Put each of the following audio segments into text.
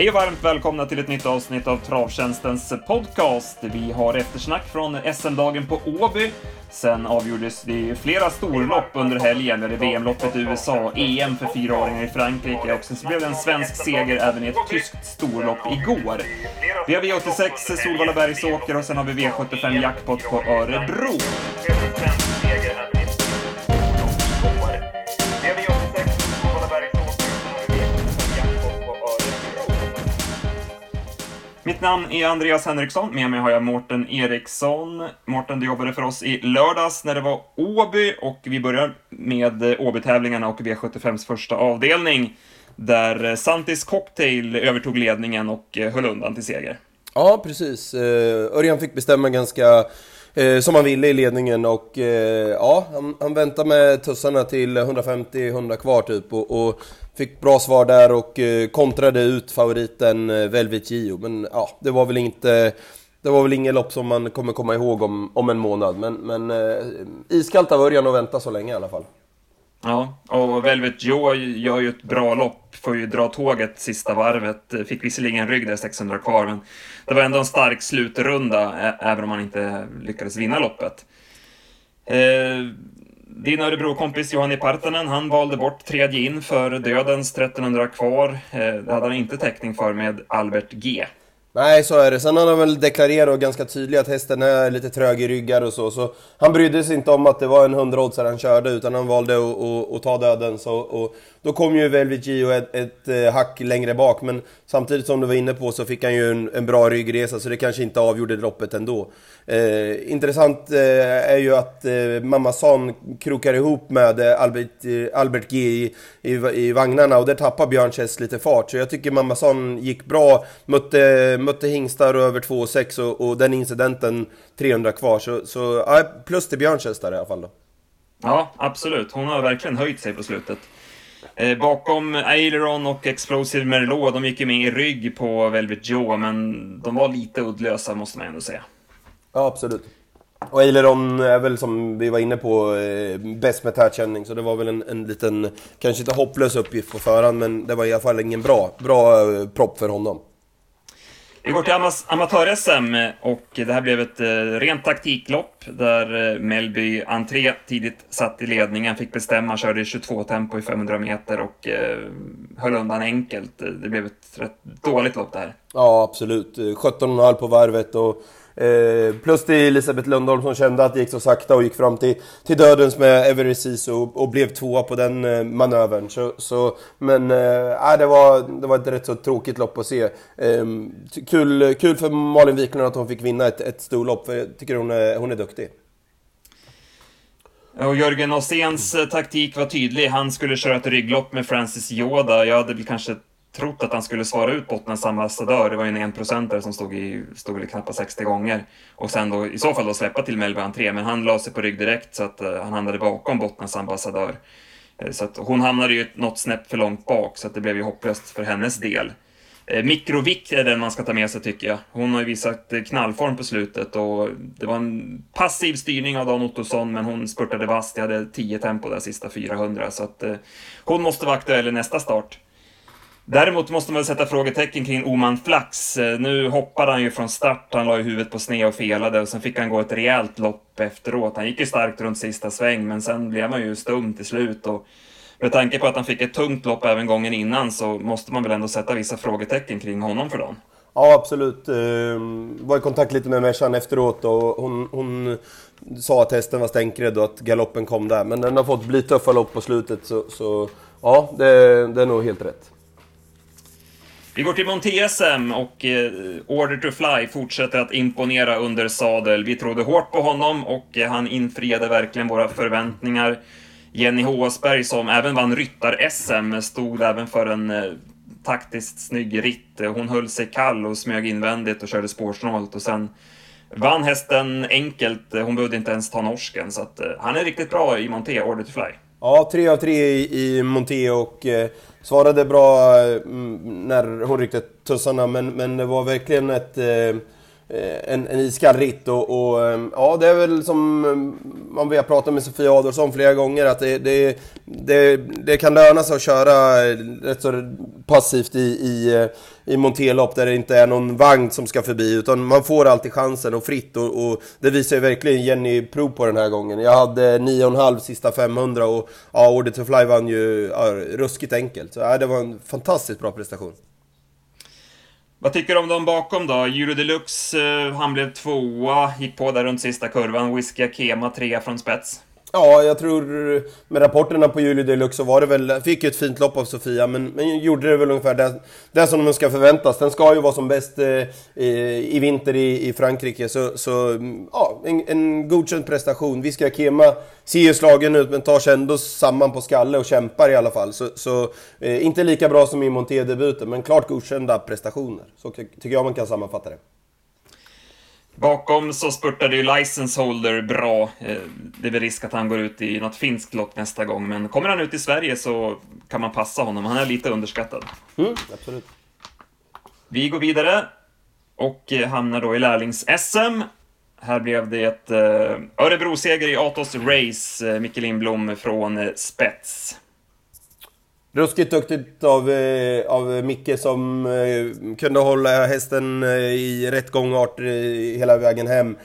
Hej och varmt välkomna till ett nytt avsnitt av Travtjänstens podcast. Vi har eftersnack från SM-dagen på Åby. Sen avgjordes det flera storlopp under helgen. Det VM-loppet i USA, EM för fyraåringar i Frankrike och sen så blev det en svensk seger även i ett tyskt storlopp igår. Vi har V86 Solvalla Bergsåker och sen har vi V75 Jackpot på Örebro. Mitt namn är Andreas Henriksson, med mig har jag Mårten Eriksson. Mårten, du jobbade för oss i lördags när det var Åby och vi börjar med Åby-tävlingarna och V75s första avdelning där Santis Cocktail övertog ledningen och höll undan till seger. Ja, precis. Eh, Örjan fick bestämma ganska eh, som han ville i ledningen och eh, ja, han, han väntade med tussarna till 150-100 kvar typ och, och Fick bra svar där och eh, kontrade ut favoriten eh, Velvet Gio. Men ja, det var väl inte... Det var väl inget lopp som man kommer komma ihåg om, om en månad. Men, men eh, iskallt av Örjan att vänta så länge i alla fall. Ja, och Velvet Joe gör ju ett bra lopp, får ju dra tåget sista varvet. Fick visserligen rygg där 600 kvar, men det var ändå en stark slutrunda, även om han inte lyckades vinna loppet. Eh, din Örebro-kompis Johanni Partanen, han valde bort tredje in för dödens 1300 kvar. Eh, det hade han inte täckning för med Albert G. Nej, så är det. Sen har han väl deklarerat ganska tydligt att hästen är lite trög i ryggar och så. Så han brydde sig inte om att det var en 100-oddsare han körde, utan han valde att, att, att ta döden. och, och då kom ju Velvet Gio ett, ett, ett, hack längre bak, men samtidigt som du var inne på så fick han ju en, en bra ryggresa, så det kanske inte avgjorde loppet ändå. Eh, intressant eh, är ju att eh, Mamma krokar ihop med eh, Albert, eh, Albert G i, i, i, vagnarna och där tappar Björn Kjess lite fart. Så jag tycker Mamma gick bra, mötte, mötte hingstar över 2,6 och, och den incidenten 300 kvar. Så, så plus till Björn Kjess där i alla fall då. Ja, absolut. Hon har verkligen höjt sig på slutet. Eh, bakom Aileron och Explosive Merlot, de gick ju med i rygg på Velvet Joe, men de var lite uddlösa måste man ändå säga. Ja, absolut. Och Aileron är väl som vi var inne på eh, bäst med tätkänning, så det var väl en, en liten, kanske inte hopplös uppgift på förhand, men det var i alla fall ingen bra, bra eh, propp för honom. Vi går till amatör-SM och det här blev ett eh, rent taktiklopp där eh, Melby entré tidigt satt i ledningen, fick bestämma, körde i 22-tempo i 500 meter och eh, höll undan enkelt. Det blev ett rätt dåligt lopp det här. Ja, absolut. Eh, 17,5 på varvet och Eh, plus till Elisabeth Lundholm som kände att det gick så sakta och gick fram till, till dödens med Everesis och, och blev tvåa på den eh, manövern. Så, så, men eh, äh, det, var, det var ett rätt så tråkigt lopp att se. Eh, kul, kul för Malin Wiklund att hon fick vinna ett, ett storlopp, för jag tycker hon är, hon är duktig. Och Jörgen Åséns eh, taktik var tydlig. Han skulle köra ett rygglopp med Francis Yoda. Jag hade väl kanske trott att han skulle svara ut Bottnas ambassadör. Det var ju en enprocentare som stod i stod väl knappt 60 gånger. Och sen då i så fall då släppa till Melby entré, men han la sig på rygg direkt så att uh, han hamnade bakom Bottnas ambassadör. Uh, så att hon hamnade ju något snäpp för långt bak, så att det blev ju hopplöst för hennes del. Eh, uh, Mikrovik är den man ska ta med sig tycker jag. Hon har ju visat knallform på slutet och det var en passiv styrning av Dan Ottosson, men hon spurtade vasst. Jag hade 10 tempo där sista 400, så att hon måste vara aktuell i nästa start. Däremot måste man sätta frågetecken kring Oman Flax. Eh, nu hoppade han ju från start, han la ju huvudet på sned och felade och sen fick han gå ett rejält lopp efteråt. Han gick ju starkt runt sista sväng, men sen blev han ju stum till slut och med tanke på att han fick ett tungt lopp även gången innan så måste man väl ändå sätta vissa frågetecken kring honom för dagen. Ja, absolut. Jag var i kontakt lite med Mercan efteråt och hon, hon sa att hästen var stänkrädd och att galoppen kom där. Men den har fått bli tuffa lopp på slutet så, så ja, det, det är nog helt rätt. Vi går till Monte-SM och eh, Order to Fly fortsätter att imponera under sadel. Vi trodde hårt på honom och eh, han infriade verkligen våra förväntningar. Jenny Håsberg, som även vann ryttar-SM, stod även för en eh, taktiskt snygg ritt. Hon höll sig kall och smög invändigt och körde spårsnålt och sen vann hästen enkelt. Hon behövde inte ens ta norsken, så att, eh, han är riktigt bra i Monté, Order to Fly. Ja, tre av tre i, i Monté och eh, svarade bra eh, när hon ryckte tussarna, men, men det var verkligen ett, eh, eh, en, en iskall ritt och, och, ja, det är väl som man vi har pratat med Sofia Adolfsson flera gånger, att det, det, det, det kan löna sig att köra rätt så passivt i, i, eh, i monterlopp där det inte är någon vagn som ska förbi, utan man får alltid chansen och fritt. Och, och det visar ju verkligen Jenny prov på den här gången. Jag hade 9,5 sista 500 och ja, Order to Fly vann ju ja, ruskigt enkelt. Så ja, det var en fantastiskt bra prestation. Vad tycker du om dem bakom då? Euro Deluxe, eh, han blev tvåa, gick på där runt sista kurvan. Whisky Akema trea från spets. Ja, jag tror med rapporterna på Julie Deluxe så var det väl, fick ju ett fint lopp av Sofia, men, men gjorde det väl ungefär det, det som de ska förväntas. Den ska ju vara som bäst eh, i, vinter i, i Frankrike, så, så ja, en, en godkänd prestation. Whisky Kema ser ju slagen ut, men tar sig ändå samman på skalle och kämpar i alla fall. Så, så eh, inte lika bra som i Monté-debuten, men klart godkända prestationer. Så tycker jag man kan sammanfatta det. Bakom så spurtade ju License Holder bra. Eh, det är väl risk att han går ut i något finskt lopp nästa gång, men kommer han ut i Sverige så kan man passa honom. Han är lite underskattad. Mm, absolut. Vi går vidare och eh, hamnar då i lärlings-SM. Här blev det ett eh, Örebro-seger i Atos Race, Micke Lindblom från spets. Ruskigt duktigt av, eh, av Micke som eh, kunde hålla hästen eh, i rätt gångart hela vägen hem.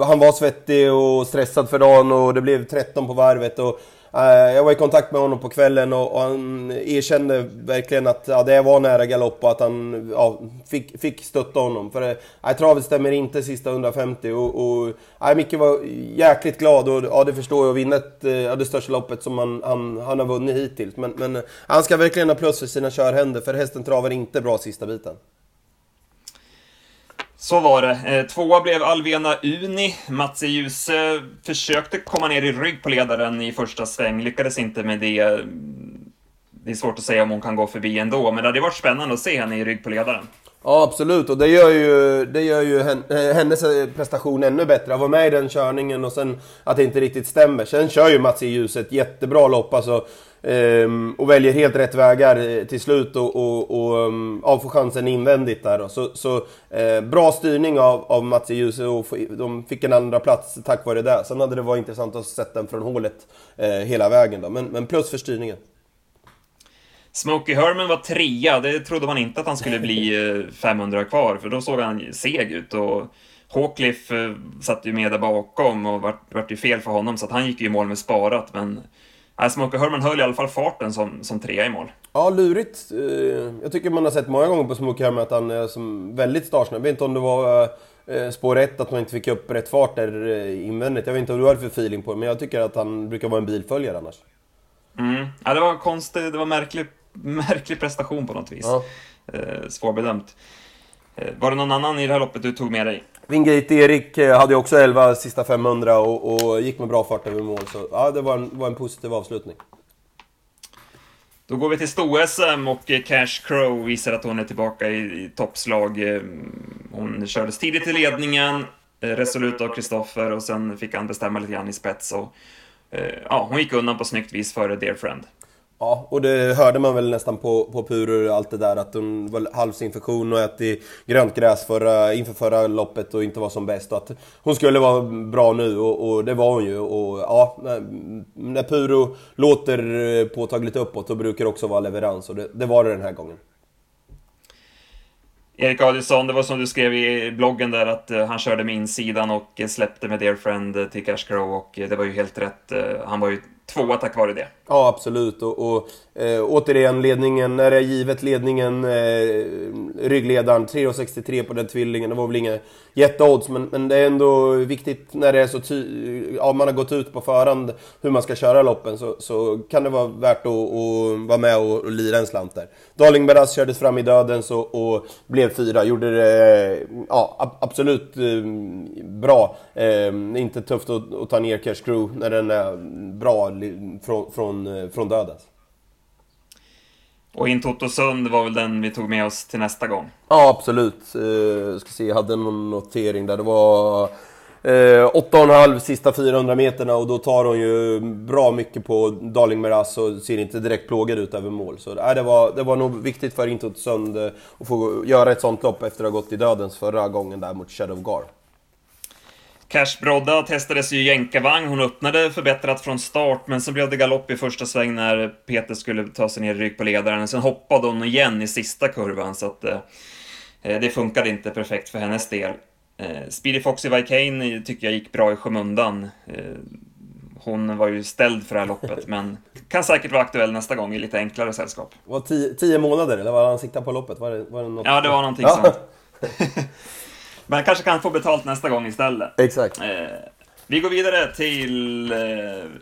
Han var svettig och stressad för dagen och det blev 13 på varvet. Och, Eh, jag var i kontakt med honom på kvällen och, och han erkände verkligen att ja, det var nära galopp och att han ja, fick, fick stötta honom. För äh, travet stämmer inte sista 150 och, och äh, Micke var jäkligt glad och ja, det förstår jag, att vinna ett, eh, ja, det största loppet som han, han, han har vunnit hittills. Men, men han ska verkligen ha plus för sina körhänder för hästen travar inte bra sista biten. Så var det. Eh, tvåa blev Alvena Uni. Mats e. Djuse försökte komma ner i rygg på ledaren i första sväng, lyckades inte med det. Det är svårt att säga om hon kan gå förbi ändå, men det hade varit spännande att se henne i rygg på ledaren. Ja, absolut. Och det gör ju, det gör ju eh, hennes eh, prestation ännu bättre. Att vara med i den körningen och sen att det inte riktigt stämmer. Sen kör ju Mats e. i ljuset jättebra lopp alltså. Um, och väljer helt rätt vägar eh, till slut och, och, och um, ja, får chansen invändigt där då. Så, så uh, bra styrning av, av Mats Djuse och de fick en andra plats tack vare det. Sen hade det varit intressant att se den från hålet uh, hela vägen då. Men, men plus för styrningen. Smokey Herman var trea, det trodde man inte att han skulle bli 500 kvar, för då såg han seg ut. Och Hawcliffe satt ju med där bakom och vart, vart ju fel för honom, så att han gick ju i mål med sparat, men Nej, Smokey Herman höll i alla fall farten som, som trea i mål. Ja, lurigt. Eh, jag tycker man har sett många gånger på Smokey Herman att han är som väldigt startsnabb. Jag vet inte om det var eh, spår 1, att man inte fick upp rätt fart där eh, invändigt. Jag vet inte vad du har för feeling på det, men jag tycker att han brukar vara en bilföljare annars. Mm. Ja, det var konstigt, det var märklig, märklig prestation på något vis. Ja. svårbedömt. Var det någon annan i det här loppet du tog med dig? Wingate Erik eh, hade ju också 11 sista 500 och, och, gick med bra fart över mål. Så ja, det var en, var en positiv avslutning. Då går vi till sto-SM och Cash Crow visar att hon är tillbaka i, i toppslag. Eh, hon kördes tidigt i ledningen, eh, resolut av Kristoffer och sen fick han bestämma lite grann i spets. Och, ja, hon gick undan på snyggt vis före Dear Friend. Ja, och det hörde man väl nästan på, på Puru, allt det där att hon var halsinfektion och ätit grönt gräs förra, inför förra loppet och inte var som bäst. Och att hon skulle vara bra nu och, och det var hon ju. Och ja, när Puro låter påtagligt uppåt då brukar det också vara leverans och det, det var det den här gången. Erik Adielsson, det var som du skrev i bloggen där att eh, han körde med insidan och släppte med Dear Friend eh, till Cash Crow och eh, det var ju helt rätt. Han var ju tvåa tack vare det. Ja, absolut. Och, och eh, återigen, ledningen, när det är givet ledningen, eh, ryggledaren, 3,63 på den tvillingen. Det var väl inga jätteodds, men, men det är ändå viktigt när det är så ty ja, man har gått ut på förhand hur man ska köra loppen, så, så kan det vara värt att, att vara med och, och lira en slant där. Darling Beras kördes fram i döden så, och blev fyra, gjorde det ja, absolut eh, bra. Eh, inte tufft att, att ta ner Cash Crew när den är bra från, från, eh, från dödens. Och in Totosund var väl den vi tog med oss till nästa gång? Ja, absolut. Uh, ska se, jag hade någon notering där. Det var uh, eh, 8,5 sista 400 meterna och då tar hon ju bra mycket på Darling Meras och ser inte direkt plågad ut över mål. Så uh, det, var, det var nog viktigt för Intotosund uh, att få göra ett sånt lopp efter att ha gått i dödens förra gången där mot Shadow Gar. Cash Brodda testades ju jänkarvagn. Hon öppnade förbättrat från start, men så blev det galopp i första sväng när Peter skulle ta sig ner i rygg på ledaren. Sen hoppade hon igen i sista kurvan, så att eh, det funkade inte perfekt för hennes del. Eh, Speedy Foxy Vikane tycker jag gick bra i skymundan. Eh, hon var ju ställd för det här loppet, men kan säkert vara aktuell nästa gång i lite enklare sällskap. Var tio, tio månader, eller vad han siktade på loppet? Var det, var det något? Ja, det var någonting ja. sånt. men kanske kan få betalt nästa gång istället. Exakt. Eh, vi går vidare till eh,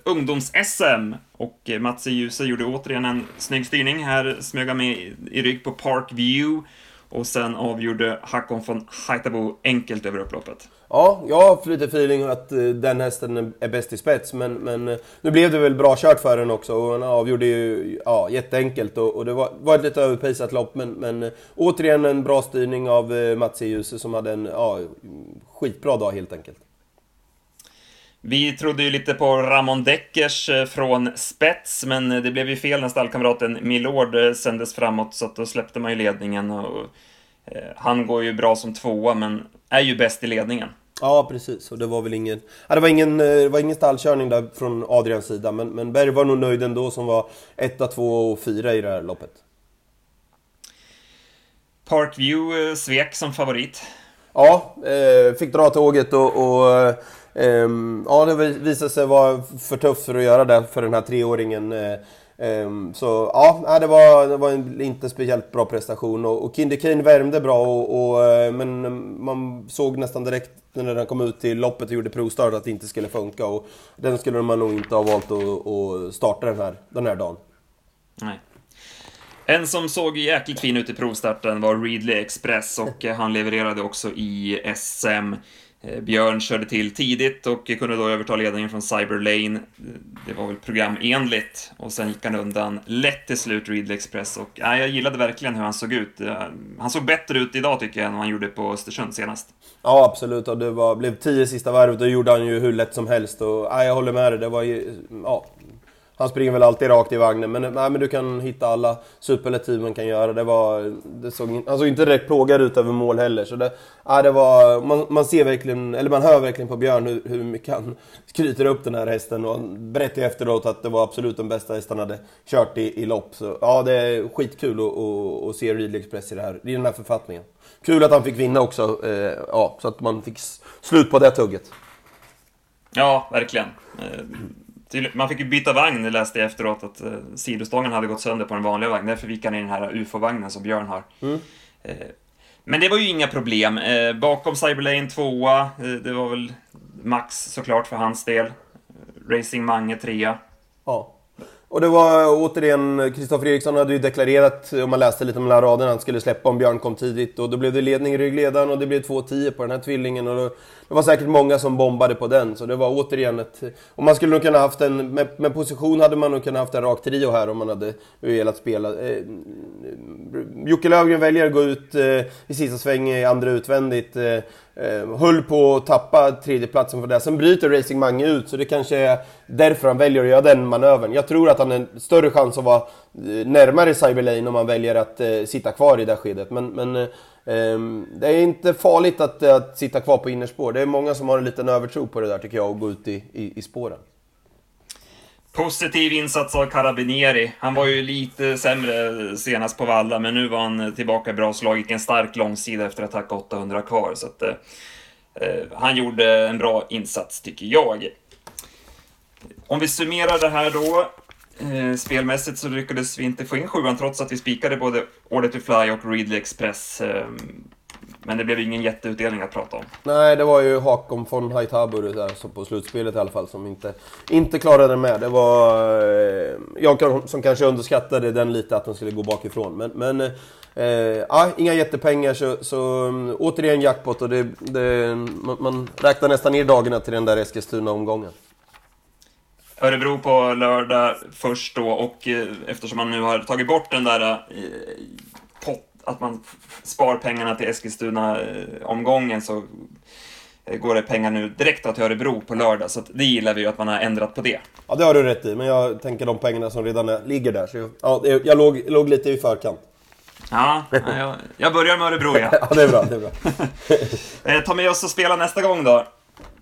ungdoms-SM och eh, Mats Djuse gjorde återigen en snygg styrning. Här smög med i, i rygg på Park View och sen avgjorde Hakon von Haitabo enkelt över upploppet. Ja, jag har lite feeling att eh, den hästen är bäst i spets, men, men eh, nu blev det väl bra kört för den också och han avgjorde ju ja, jätteenkelt och, och det var, var ett lite överprisat lopp, men, men eh, återigen en bra styrning av Mats Ljuse som hade en ja, skitbra dag helt enkelt. Vi trodde ju lite på Ramon Deckers från spets, men det blev ju fel när stallkamraten Milord sändes framåt, så att då släppte man ju ledningen. Och, eh, han går ju bra som tvåa, men är ju bäst i ledningen. Ja, precis. Och det var väl ingen... Ja, det var ingen, det var ingen stallkörning där från Adrians sida, men, men Berg var nog nöjd ändå som var etta, två och fyra i det här loppet. Parkview svek som favorit. Ja, eh, fick dra tåget och, och Um, ja, det visade sig vara för tufft för att göra det för den här treåringen. Um, Ehm, så ja, det var, det var en inte speciellt bra prestation och, och Kinder Kane värmde bra och, och, eh, men eh, man såg nästan direkt när den kom ut till loppet och gjorde provstart att det inte skulle funka och den skulle man nog inte ha valt att, att starta den här, den här dagen. Nej. En som såg jäkligt fin ut i provstarten var Readly Express och eh, han levererade också i SM. Eh, Björn körde till tidigt och kunde då överta ledningen från Cyber Lane. Eh, det var väl programenligt och sen gick han undan lätt till slut, Ridley Express. Och ja, jag gillade verkligen hur han såg ut. Eh, han såg bättre ut idag tycker jag än vad han gjorde på Östersund senast. Ja, absolut. Och det var, blev tio sista varvet, då gjorde han ju hur lätt som helst. Och, ja, jag håller med dig, det var ju... Ja, han springer väl alltid rakt i vagnen, men, nej, men du kan hitta alla superlativ man kan göra. Det var, det såg, han såg alltså inte direkt plågad ut över mål heller. Så det, nej, det var, man, man ser verkligen, eller man hör verkligen på Björn hur, hur mycket han skryter upp den här hästen. Och han berättade efteråt att det var absolut den bästa hästen han hade kört i, i lopp. Så ja, det är skitkul att, att, att se Ridley Express i, det här, i den här författningen. Kul att han fick vinna också, eh, ja, så att man fick slut på det tugget. Ja, verkligen. Eh, Eh, man fick ju byta vagn, läste jag efteråt, att eh, sidostången hade gått sönder på den vanliga vagnen. Därför gick han i den här UFO-vagnen som Björn har. Mm. Eh, men det var ju inga problem. Eh, bakom Cyberlane tvåa, eh, det var väl max såklart för hans del. Racing Mange trea. Ja. Och det var återigen, Kristoffer Eriksson hade ju deklarerat, om man läste lite mellan raderna, att han skulle släppa om Björn kom tidigt. Och då blev det ledning i ryggledaren och det blev 2-10 på den här tvillingen. Och då, det var säkert många som bombade på den, så det var återigen ett... Och man skulle nog kunna haft en, med, med position hade man nog kunnat haft en rak trio här om man hade velat spela. Eh, Jocke Löfgren väljer att gå ut eh, i sista sväng i andra utvändigt. Eh, eh, höll på att tappa tredjeplatsen för det. Sen bryter Racing Mange ut, så det kanske är därför han väljer att göra den manövern. Jag tror att han har en större chans att vara eh, närmare Cyberlane om han väljer att eh, sitta kvar i det skedet. Men, men eh, det är inte farligt att, att sitta kvar på innerspår. Det är många som har en liten övertro på det där tycker jag, och gå ut i, i, i spåren. Positiv insats av Carabinieri. Han var ju lite sämre senast på Valla, men nu var han tillbaka i bra slag. Gick en stark långsida efter att ha 800 kvar. Så att, eh, han gjorde en bra insats, tycker jag. Om vi summerar det här då. Eh, spelmässigt så lyckades vi inte få in sjuan trots att vi spikade både Order to Fly och Readly Express. Eh, men det blev ingen jätteutdelning att prata om. Nej, det var ju Hakon von Haithabu där, som på slutspelet i alla fall, som inte, inte klarade med. Det var eh, jag som kanske underskattade den lite, att de skulle gå bakifrån. Men, men eh, inga jättepengar, så, så um, återigen jackpot och det, det, man, man räknar nästan ner dagarna till den där Eskilstuna-omgången. Örebro på lördag först då och eh, eftersom man nu har tagit bort den där eh, att man spar pengarna till Eskilstuna-omgången så eh, går det pengar nu direkt till Örebro på lördag, så det gillar vi ju att man har ändrat på det. Ja, det har du rätt i, men jag tänker de pengarna som redan är, ligger där. Så ja, jag låg, låg lite i förkant. Ja, jag, jag börjar med Örebro ja. ja, det är bra. Det är bra. Ta med oss och spela nästa gång då.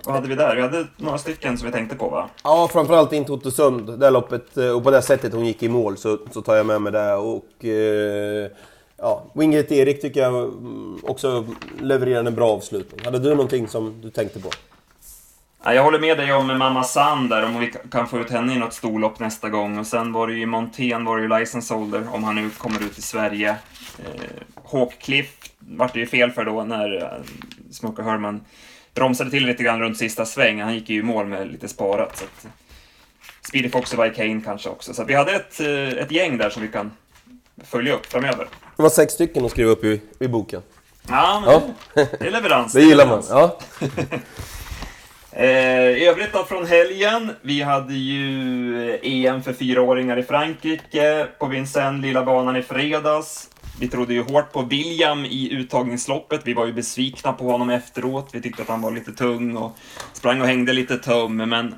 Vad hade vi där? Vi hade några stycken som vi tänkte på va? Ja, framförallt in till Ottosund, det loppet. eh, Och på det sättet hon gick i mål så, så tar jag med mig det. Och, eh, ja, Wingate Erik tycker jag också levererade en bra avslutning. Hade du någonting som du tänkte på? Jag håller med dig om Mamma Sand där, om vi kan få ut henne i något storlopp nästa gång. Och sen var det ju Montén, var det ju License Holder, om han nu kommer ut i Sverige. Eh, Hawkcliff vart det ju fel för då när eh, Smoker Herman bromsade till lite grann runt sista sväng. Han gick ju i mål med lite sparat. Så att, Speedy Fox och Vikane kanske också. Så att vi hade ett, eh, ett gäng där som vi kan följa upp framöver. Det var sex stycken att skriva upp i, i boken. Ja, men Ja. det är leverans. Det gillar man. Ja. Eh, I övrigt då från helgen, vi hade ju eh, EM för fyraåringar i Frankrike på Vincennes, lilla banan i fredags. Vi trodde ju hårt på William i uttagningsloppet, vi var ju besvikna på honom efteråt, vi tyckte att han var lite tung och sprang och hängde lite tum, men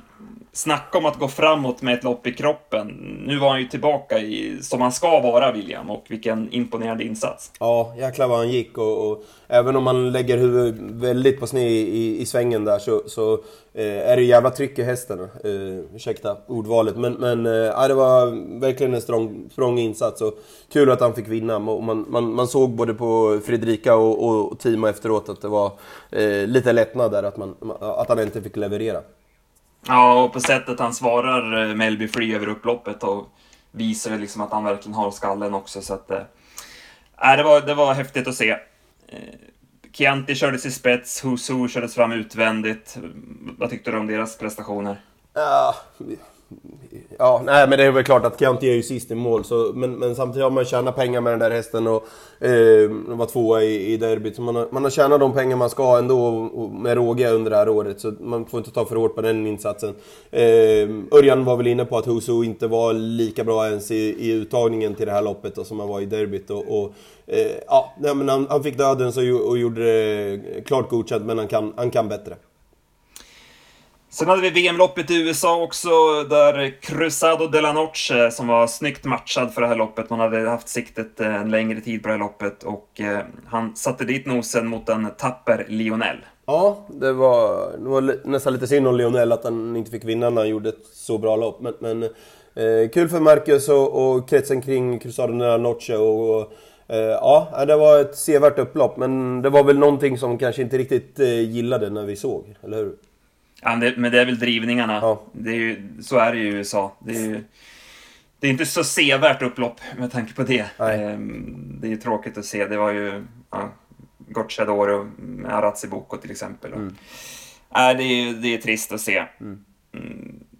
snacka om att gå framåt med ett lopp i kroppen. Nu var han ju tillbaka i, som han ska vara, William, och vilken imponerande insats. Ja, jäklar vad han gick och, och även om man lägger huvudet väldigt på sned i, i svängen där så, så eh, är det jävla tryck i hästen. Eh, ursäkta ordvalet, men, men eh, det var verkligen en strong, strong insats och kul att han fick vinna. Man, man, man såg både på Fredrika och, och, och Timo efteråt att det var eh, lite lättnad där att, man, att han inte fick leverera. Ja, och på sättet han svarar eh, Melby Free över upploppet och visar liksom att han verkligen har skallen också. Så att, eh, äh, det, var, det var häftigt att se. Eh, Chianti kördes i spets, Husu kördes fram utvändigt. Vad tyckte du om deras prestationer? Ja, ja, nej men det är väl klart att Chianti är ju sist i mål. Så, men, men samtidigt har man tjänat pengar med den där hästen och eh, var tvåa i, i derbyt. Så man har, man har tjänat de pengar man ska ändå och, och med råge under det här året. Så man får inte ta för hårt på den insatsen. Eh, Örjan var väl inne på att Husu inte var lika bra ens i, i uttagningen till det här loppet då, som han var i derbyt. Och, och eh, ja, men han, han fick döden så, och gjorde det klart godkänt men han kan, han kan bättre. Sen hade vi VM-loppet i USA också, där Cruzado de la Noche, eh, som var snyggt matchad för det här loppet, man hade haft siktet eh, en längre tid på det här loppet, och eh, han satte dit nosen mot en tapper Lionel. Ja, det var, det var nästan lite synd om Lionel att han inte fick vinna när han gjorde ett så bra lopp. Men, men eh, kul för Marcus och, och kretsen kring Cruzado de la Noche. Och, och ja, det var ett sevärt upplopp, men det var väl någonting som kanske inte riktigt gillade när vi såg, eller hur? Ja, det, men det är väl drivningarna. Ja. Det är ju, så är det ju i USA. Det är, ju, det är inte så sevärt upplopp med tanke på det. Nej. Ehm, Det är ju tråkigt att se. Det var ju ja, Gocciadoro med Arazzi till exempel. Och, ja, det, är, det är trist att se. Mm,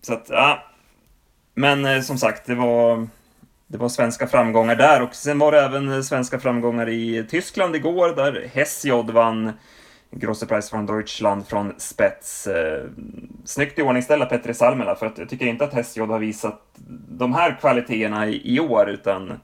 så att, ja. Men eh, som sagt, det var, det var svenska framgångar där och sen var det även eh, svenska framgångar i Tyskland igår där Hesjod vann Grosse Preis från Deutschland från spets. Eh, snyggt iordningställda Petri Salmela, för att jag tycker inte att Hästjod har visat de här kvaliteterna i, i år, utan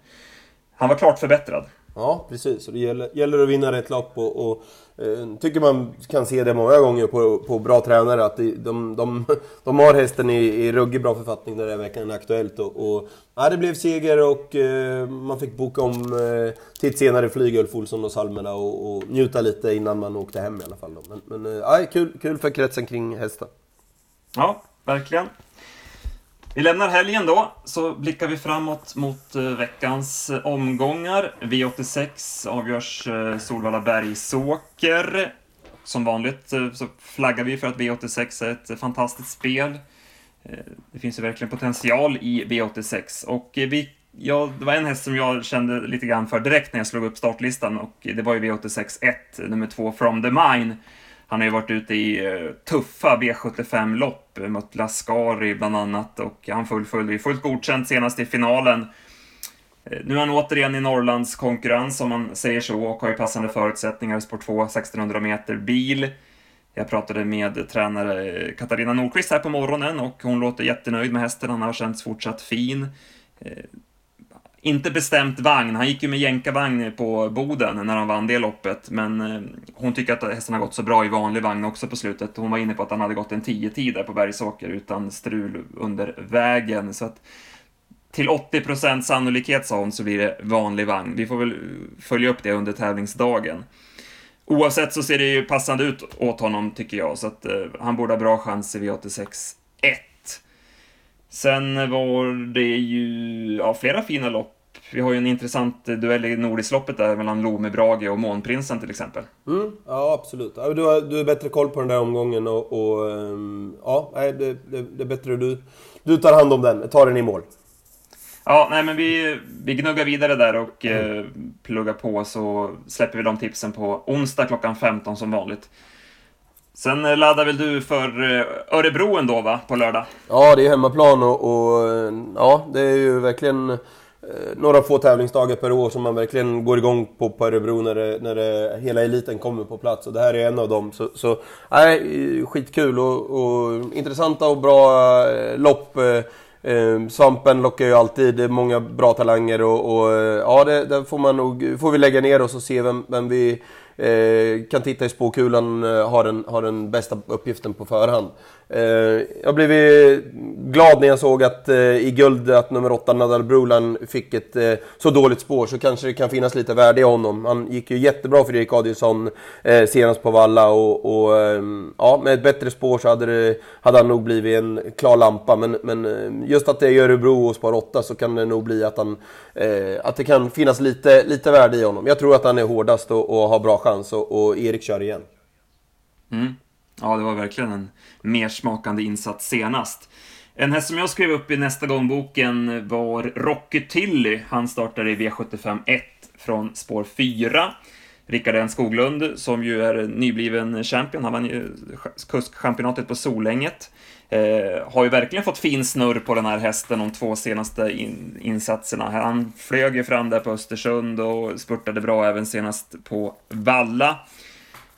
han var klart förbättrad. Ja, precis. Så det gäller, gäller att vinna rätt lopp och, och eh, tycker man kan se det många gånger på, på bra tränare att de, de, de, de har hästen i, i ruggig bra författning när det är verkligen aktuellt. Och, och, ja, det blev seger och eh, man fick boka om eh, till ett senare flyg Ulf Olsson och Salmerna och, och njuta lite innan man åkte hem i alla fall. Då. Men, men eh, ja, kul, kul för kretsen kring hästen. Ja, verkligen. Vi lämnar helgen då, så blickar vi framåt mot eh, veckans eh, omgångar. V86 avgörs eh, Solvalla Bergsåker. Som vanligt så flaggar vi för att V86 är ett fantastiskt spel. Det finns ju verkligen potential i V86 och vi Ja, det var en häst som jag kände lite grann för direkt när jag slog upp startlistan och det var ju V86 1, nummer 2, From the Mine. Han har ju varit ute i eh, tuffa V75-lopp, mot mött Lascari bland annat och han fullföljde ju fullt godkänt senast i finalen. Eh, nu är han återigen i Norrlands konkurrens om man säger så och har ju passande förutsättningar, i spår 2, 1600 meter bil. Jag pratade med tränare Katarina Nordqvist här på morgonen och hon låter jättenöjd med hästen, han har känts fortsatt fin. Eh, inte bestämt vagn, han gick ju med jänkarvagn på Boden när han vann det loppet, men eh, hon tycker att hästen har gått så bra i vanlig vagn också på slutet. Hon var inne på att han hade gått en 10-tid där på Bergsåker utan strul under vägen, så att till 80% sannolikhet, sa hon, så blir det vanlig vagn. Vi får väl följa upp det under tävlingsdagen. oavsett så ser det ju passande ut åt honom, tycker jag. Så att eh, han borde ha bra chans i V86 Sen var det ju ja, flera fina lopp. Vi har ju en intressant duell i Nordisloppet där mellan Lome Brage och Månprinsen till exempel. Mm, ja, absolut. Du har, du har bättre koll på den där omgången och, och ehm, ja, det, det, det är bättre du, du tar hand om den, tar den i mål. Ja, nej men vi, vi gnuggar vidare där och eh, pluggar på så släpper vi de tipsen på onsdag klockan 15 som vanligt. Sen eh, laddar väl du för eh, Örebro ändå va, på lördag? Ja, det är hemmaplan och, och eh, ja, det är ju verkligen några få tävlingsdagar per år som man verkligen går igång på, på Örebro när, det, när det, hela eliten kommer på plats. Och det här är en av dem. Så, så nej, skitkul och, och intressanta och bra lopp. Eh, Svampen lockar ju alltid, det är många bra talanger och, och ja, det, där får, man nog, får vi lägga ner oss och se vem, vem vi eh, kan titta i spåkulan eh, har, den, har den bästa uppgiften på förhand. Eh, jag blev eh, glad när jag såg att eh, i guld att nummer 8 Nadal Brulan fick ett eh, så dåligt spår så kanske det kan finnas lite värde i honom. Han gick ju jättebra för Erik Adielsson eh, senast på Valla och, och ehm, ja, med ett bättre spår så hade, det, hade han nog blivit en klar lampa. Men, men eh, just att det är Örebro och spår 8 så kan det nog bli att, han, eh, att det kan finnas lite, lite värde i honom. Jag tror att han är hårdast och, och har bra chans och, och Erik kör igen. Mm. Ja, det var verkligen en mersmakande insats senast. En häst som jag skrev upp i nästa gångboken var Rocky Tilly. Han startade i V75 1 från spår 4. Rickard N Skoglund, som ju är nybliven champion, han vann ju kuskchampionatet på Solänget. Eh, har ju verkligen fått fin snurr på den här hästen de två senaste in insatserna. Han flög ju fram där på Östersund och spurtade bra även senast på Valla.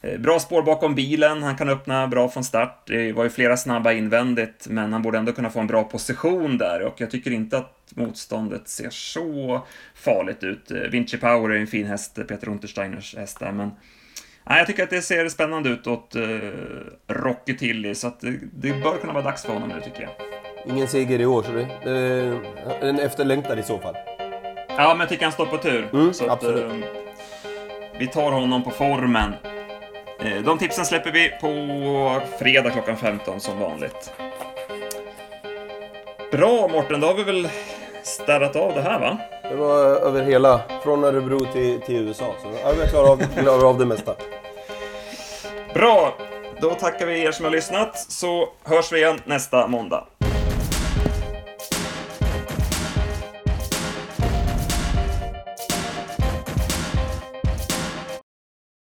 Eh, Bra spår bakom bilen, han kan öppna bra från start. Det var ju flera snabba invändigt, men han borde ändå kunna få en bra position där och jag tycker inte att motståndet ser så farligt ut. Eh, Vinci Power är en fin häst, Peter Untersteiners häst där, men nej, jag tycker att det ser spännande ut åt uh, Rocky Tilly, så att det, det bör kunna vara dags för honom nu tycker jag. Ingen seger i år så det, är en efterlängtad i så fall. Ja, men jag tycker han står på tur. Mm, så att, absolut. eh, vi tar honom på formen. Eh, De tipsen släpper vi på fredag klockan 15 som vanligt. Bra Mårten, då har vi väl städat av det här va? Det var över hela, från Örebro till, till USA. Så ja, vi klarar av, klarar av det mesta. Bra! Då tackar vi er som har lyssnat, så hörs vi igen nästa måndag.